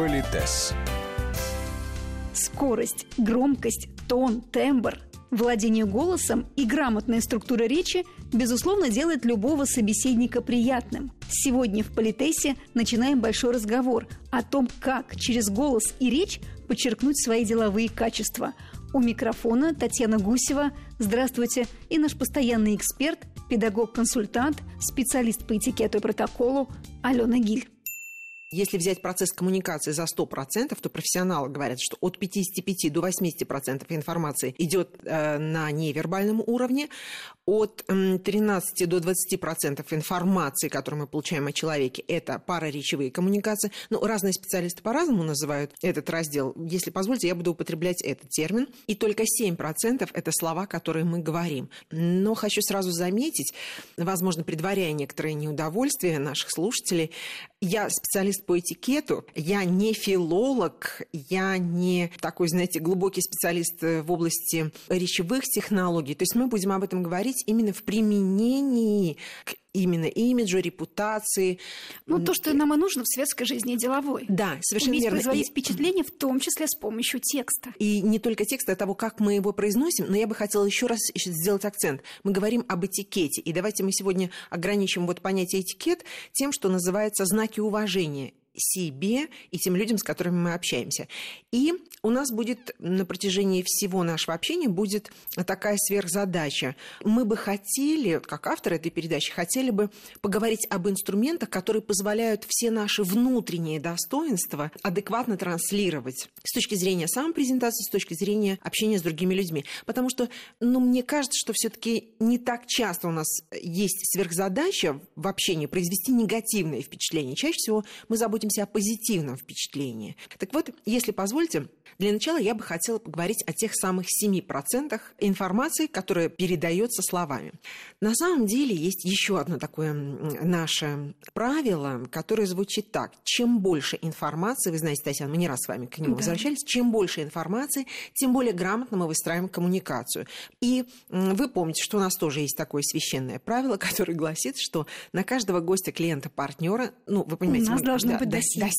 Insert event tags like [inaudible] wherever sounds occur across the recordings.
Политес. Скорость, громкость, тон, тембр – Владение голосом и грамотная структура речи, безусловно, делает любого собеседника приятным. Сегодня в Политесе начинаем большой разговор о том, как через голос и речь подчеркнуть свои деловые качества. У микрофона Татьяна Гусева. Здравствуйте. И наш постоянный эксперт, педагог-консультант, специалист по этикету и протоколу Алена Гиль. Если взять процесс коммуникации за 100%, то профессионалы говорят, что от 55 до 80% информации идет э, на невербальном уровне, от 13 до 20% информации, которую мы получаем о человеке, это параречевые коммуникации. Ну, разные специалисты по-разному называют этот раздел. Если позволите, я буду употреблять этот термин. И только 7% это слова, которые мы говорим. Но хочу сразу заметить, возможно, предваряя некоторые неудовольствия наших слушателей, я специалист по этикету, я не филолог, я не такой, знаете, глубокий специалист в области речевых технологий. То есть мы будем об этом говорить именно в применении к именно имиджу, репутации. Ну, то, что нам и нужно в светской жизни и деловой. Да, совершенно Уметь верно. производить и... впечатление, в том числе с помощью текста. И не только текста, а того, как мы его произносим, но я бы хотела еще раз сделать акцент. Мы говорим об этикете, и давайте мы сегодня ограничим вот понятие этикет тем, что называется знаки уважения себе и тем людям, с которыми мы общаемся. И у нас будет на протяжении всего нашего общения будет такая сверхзадача. Мы бы хотели, как авторы этой передачи, хотели бы поговорить об инструментах, которые позволяют все наши внутренние достоинства адекватно транслировать с точки зрения самопрезентации, с точки зрения общения с другими людьми. Потому что, ну, мне кажется, что все-таки не так часто у нас есть сверхзадача в общении произвести негативное впечатление. Чаще всего мы заботимся заботимся о позитивном впечатлении. Так вот, если позволите, для начала я бы хотела поговорить о тех самых 7% информации, которая передается словами. На самом деле есть еще одно такое наше правило, которое звучит так. Чем больше информации, вы знаете, Татьяна, мы не раз с вами к нему да. возвращались, чем больше информации, тем более грамотно мы выстраиваем коммуникацию. И вы помните, что у нас тоже есть такое священное правило, [laughs] которое гласит, что на каждого гостя, клиента, партнера, ну, вы понимаете... У нас мы, должно да, быть досье.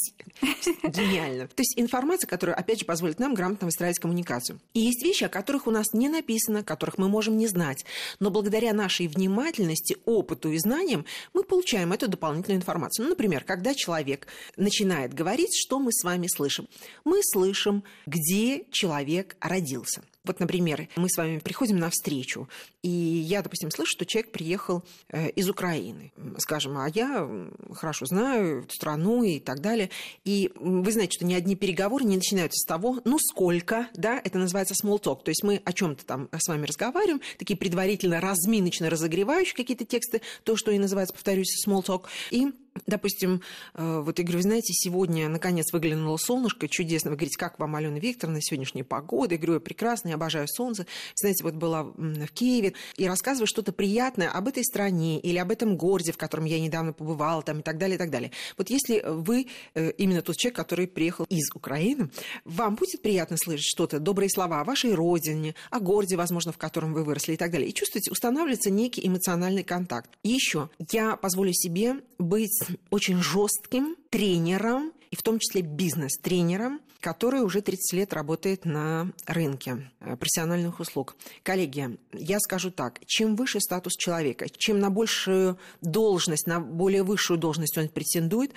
Гениально. То есть информация, которая, опять же, позволит нам грамотно выстраивать коммуникацию. И есть вещи, о которых у нас не написано, которых мы можем не знать. Но благодаря нашей внимательности, опыту и знаниям мы получаем эту дополнительную информацию. Ну, например, когда человек начинает говорить, что мы с вами слышим? Мы слышим, где человек родился. Вот, например, мы с вами приходим на встречу, и я, допустим, слышу, что человек приехал э, из Украины, скажем, а я хорошо знаю страну и так далее. И вы знаете, что ни одни переговоры не начинаются с того, ну сколько, да, это называется small talk. То есть мы о чем-то там с вами разговариваем, такие предварительно разминочно разогревающие какие-то тексты, то, что и называется, повторюсь, small talk. И Допустим, э, вот я говорю, вы знаете, сегодня наконец выглянуло солнышко, чудесно. Вы говорите, как вам, Алена Викторовна, сегодняшняя погода? Я говорю, прекрасно, я обожаю солнце. Знаете, вот была в Киеве и рассказываю что-то приятное об этой стране или об этом городе, в котором я недавно побывала, там, и так далее, и так далее. Вот если вы э, именно тот человек, который приехал из Украины, вам будет приятно слышать что-то, добрые слова о вашей родине, о городе, возможно, в котором вы выросли и так далее. И чувствуете, устанавливается некий эмоциональный контакт. Еще я позволю себе быть очень жестким тренером, и в том числе бизнес-тренером, который уже 30 лет работает на рынке э, профессиональных услуг. Коллеги, я скажу так, чем выше статус человека, чем на большую должность, на более высшую должность он претендует,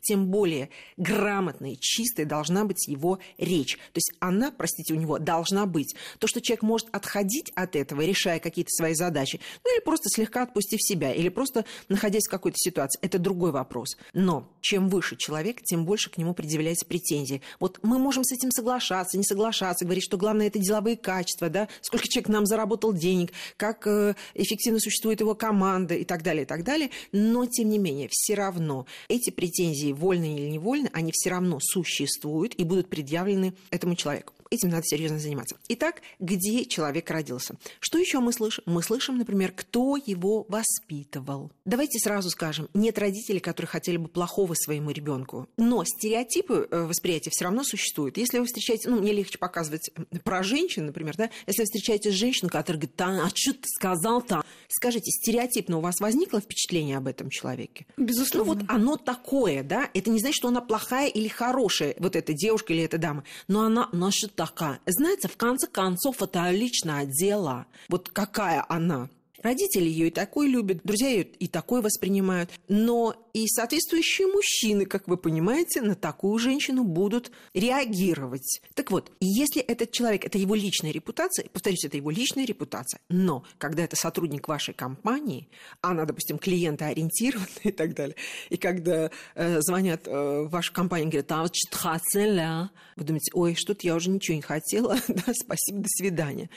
тем более грамотной, чистой должна быть его речь. То есть она, простите, у него должна быть. То, что человек может отходить от этого, решая какие-то свои задачи, ну или просто слегка отпустив себя, или просто находясь в какой-то ситуации, это другой вопрос. Но чем выше человек, тем больше к нему предъявляется претензии. Вот мы можем с этим соглашаться, не соглашаться, говорить, что главное это деловые качества, да, сколько человек нам заработал денег, как э, эффективно существует его команда и так далее, и так далее. Но, тем не менее, все равно эти претензии, вольно или невольно, они все равно существуют и будут предъявлены этому человеку. Этим надо серьезно заниматься. Итак, где человек родился? Что еще мы слышим? Мы слышим, например, кто его воспитывал. Давайте сразу скажем, нет родителей, которые хотели бы плохого своему ребенку. Но стереотипы э, восприятия все равно существуют. Если вы встречаете, ну, мне легче показывать про женщин, например, да, если вы встречаете женщину, которая говорит, а что ты сказал-то? Скажите, стереотипно у вас возникло впечатление об этом человеке? Безусловно. Ну, вот оно такое, да, это не значит, что она плохая или хорошая, вот эта девушка или эта дама, но она, наша такая. Знаете, в конце концов, это личное дело. Вот какая она. Родители ее и такой любят, друзья ее и такой воспринимают. Но и соответствующие мужчины, как вы понимаете, на такую женщину будут реагировать. Так вот, если этот человек, это его личная репутация, повторюсь, это его личная репутация, но когда это сотрудник вашей компании, она, допустим, клиентоориентированная и так далее, и когда э, звонят э, в вашу компанию и говорят, а вот хотела, вы думаете, ой, что-то я уже ничего не хотела, [laughs] да, спасибо, до свидания.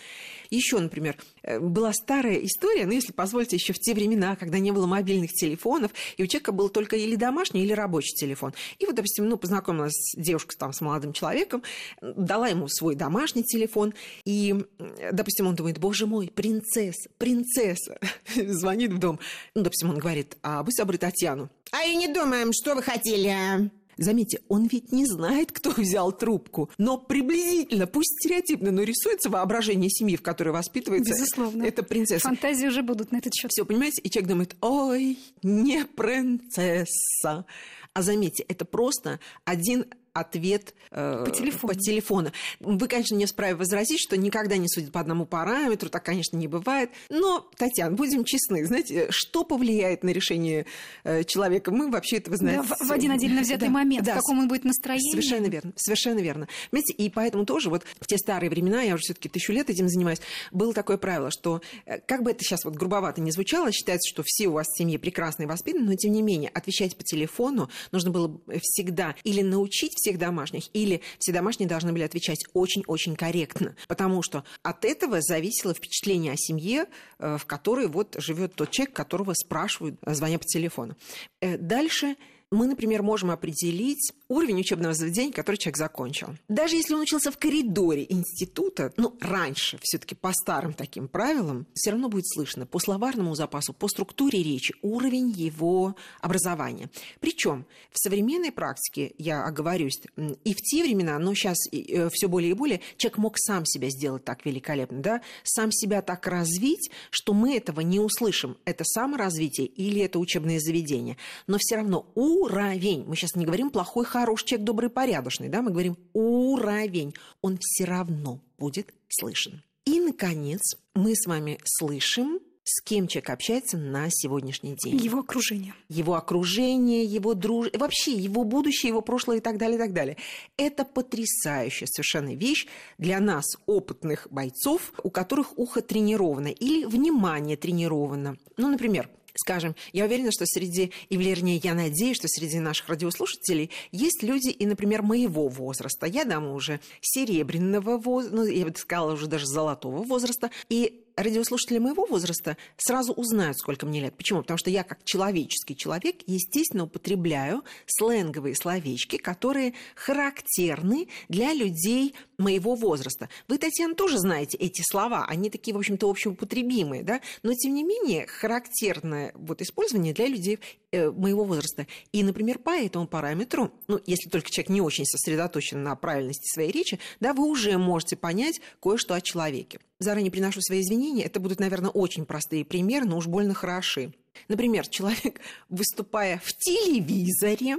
Еще, например, э, была старая история, ну, если позволите, еще в те времена, когда не было мобильных телефонов, и у человека был только или домашний, или рабочий телефон. И вот, допустим, ну, познакомилась девушка там, с молодым человеком, дала ему свой домашний телефон, и, допустим, он думает, боже мой, принцесса, принцесса, [laughs] звонит в дом. Ну, допустим, он говорит, а вы собры Татьяну. А и не думаем, что вы хотели. Заметьте, он ведь не знает, кто взял трубку, но приблизительно, пусть стереотипно, но рисуется воображение семьи, в которой воспитывается Безусловно. эта принцесса. Фантазии уже будут на этот счет. Все, понимаете? И человек думает, ой, не принцесса. А заметьте, это просто один ответ э, по, телефону. по телефону. Вы, конечно, не вправе возразить, что никогда не судят по одному параметру, так, конечно, не бывает. Но, Татьяна, будем честны, знаете, что повлияет на решение э, человека? Мы вообще этого знаем. Да, в, в один отдельно взятый да, момент, да, в каком он будет настроении. Совершенно верно, совершенно верно. Понимаете, и поэтому тоже вот в те старые времена, я уже все таки тысячу лет этим занимаюсь, было такое правило, что э, как бы это сейчас вот грубовато не звучало, считается, что все у вас в семье прекрасные воспитаны, но тем не менее отвечать по телефону нужно было всегда или научить всех домашних, или все домашние должны были отвечать очень-очень корректно, потому что от этого зависело впечатление о семье, э, в которой вот живет тот человек, которого спрашивают, э, звоня по телефону. Э, дальше мы, например, можем определить уровень учебного заведения, который человек закончил. Даже если он учился в коридоре института, ну, раньше, все-таки по старым таким правилам, все равно будет слышно по словарному запасу, по структуре речи, уровень его образования. Причем в современной практике, я оговорюсь, и в те времена, но сейчас э, все более и более, человек мог сам себя сделать так великолепно, да, сам себя так развить, что мы этого не услышим. Это саморазвитие или это учебное заведение. Но все равно уровень. Мы сейчас не говорим плохой, хороший человек, добрый, порядочный, да, мы говорим уровень. Он все равно будет слышен. И, наконец, мы с вами слышим с кем человек общается на сегодняшний день. Его окружение. Его окружение, его друж... вообще его будущее, его прошлое и так далее, и так далее. Это потрясающая совершенно вещь для нас, опытных бойцов, у которых ухо тренировано или внимание тренировано. Ну, например, скажем, я уверена, что среди, и вернее, я надеюсь, что среди наших радиослушателей есть люди и, например, моего возраста. Я дама уже серебряного возраста, ну, я бы сказала, уже даже золотого возраста. И радиослушатели моего возраста сразу узнают, сколько мне лет. Почему? Потому что я, как человеческий человек, естественно, употребляю сленговые словечки, которые характерны для людей моего возраста. Вы, Татьяна, тоже знаете эти слова. Они такие, в общем-то, общеупотребимые, да? Но, тем не менее, характерное вот использование для людей моего возраста. И, например, по этому параметру, ну, если только человек не очень сосредоточен на правильности своей речи, да, вы уже можете понять кое-что о человеке. Заранее приношу свои извинения. Это будут, наверное, очень простые примеры, но уж больно хороши. Например, человек, [laughs] выступая в телевизоре,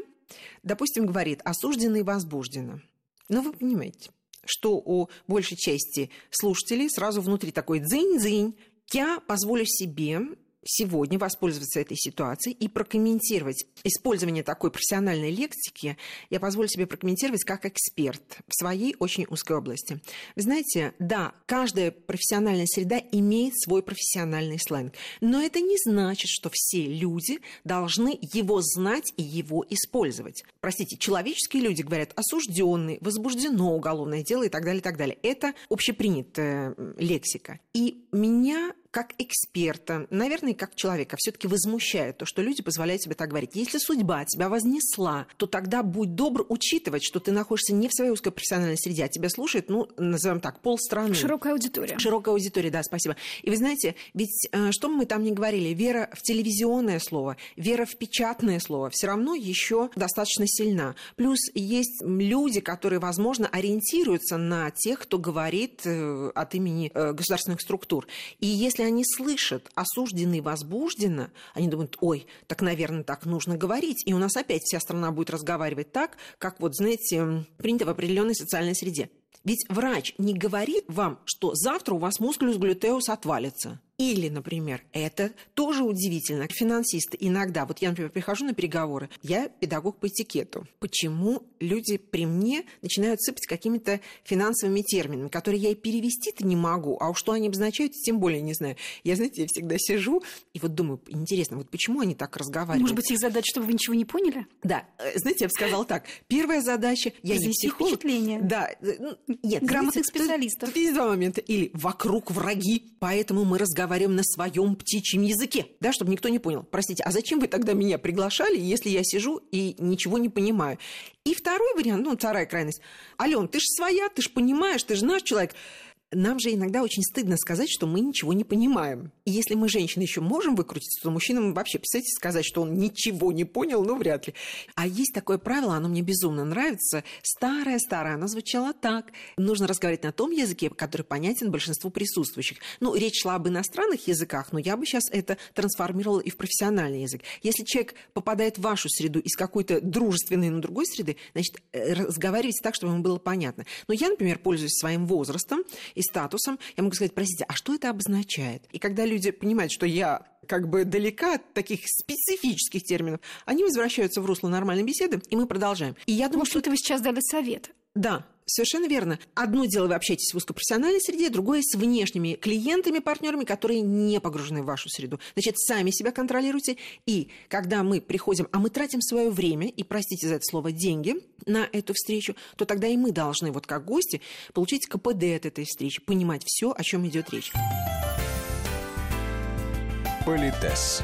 допустим, говорит «осужденно и возбуждено». Ну, вы понимаете, что у большей части слушателей сразу внутри такой дзынь-дзынь. Я позволю себе сегодня воспользоваться этой ситуацией и прокомментировать использование такой профессиональной лексики, я позволю себе прокомментировать как эксперт в своей очень узкой области. Вы знаете, да, каждая профессиональная среда имеет свой профессиональный сленг, но это не значит, что все люди должны его знать и его использовать. Простите, человеческие люди говорят осужденный, возбуждено уголовное дело и так далее, и так далее. Это общепринятая лексика. И меня как эксперта, наверное, как человека, все-таки возмущает то, что люди позволяют себе так говорить. Если судьба тебя вознесла, то тогда будь добр учитывать, что ты находишься не в своей узкой профессиональной среде, а тебя слушает, ну, назовем так, полстраны. Широкая аудитория. Широкая аудитория, да, спасибо. И вы знаете, ведь э, что мы там не говорили, вера в телевизионное слово, вера в печатное слово все равно еще достаточно сильна. Плюс есть люди, которые, возможно, ориентируются на тех, кто говорит э, от имени э, государственных структур. И если они слышат осужденный возбужденно, они думают, ой, так, наверное, так нужно говорить. И у нас опять вся страна будет разговаривать так, как вот, знаете, принято в определенной социальной среде. Ведь врач не говорит вам, что завтра у вас мускулюс глютеус отвалится. Или, например, это тоже удивительно. Финансисты иногда, вот я, например, прихожу на переговоры, я педагог по этикету. Почему люди при мне начинают сыпать какими-то финансовыми терминами, которые я и перевести-то не могу, а уж что они обозначают, тем более не знаю. Я, знаете, я всегда сижу и вот думаю, интересно, вот почему они так разговаривают? Может быть, их задача, чтобы вы ничего не поняли? Да, э, знаете, я бы сказала так. Первая задача, я не психолог. впечатление. Да, э, ну, нет. Грамотных знаете, специалистов. Есть два момента. Или вокруг враги, поэтому мы разговариваем разговариваем на своем птичьем языке, да, чтобы никто не понял. Простите, а зачем вы тогда меня приглашали, если я сижу и ничего не понимаю? И второй вариант, ну, вторая крайность. Ален, ты же своя, ты же понимаешь, ты же наш человек. Нам же иногда очень стыдно сказать, что мы ничего не понимаем. И если мы, женщины, еще можем выкрутиться, то мужчинам вообще, представьте, сказать, что он ничего не понял, ну, вряд ли. А есть такое правило, оно мне безумно нравится. Старое-старое, оно звучало так. Нужно разговаривать на том языке, который понятен большинству присутствующих. Ну, речь шла об иностранных языках, но я бы сейчас это трансформировала и в профессиональный язык. Если человек попадает в вашу среду из какой-то дружественной, но другой среды, значит, э, разговаривайте так, чтобы ему было понятно. Но я, например, пользуюсь своим возрастом статусом, я могу сказать, простите, а что это обозначает? И когда люди понимают, что я как бы далека от таких специфических терминов, они возвращаются в русло нормальной беседы, и мы продолжаем. И я думаю, Может, что... это вы сейчас дали совет? Да, Совершенно верно. Одно дело, вы общаетесь в узкопрофессиональной среде, другое с внешними клиентами, партнерами, которые не погружены в вашу среду. Значит, сами себя контролируйте. И когда мы приходим, а мы тратим свое время, и, простите за это слово, деньги на эту встречу, то тогда и мы должны, вот как гости, получить КПД от этой встречи, понимать все, о чем идет речь. Политес.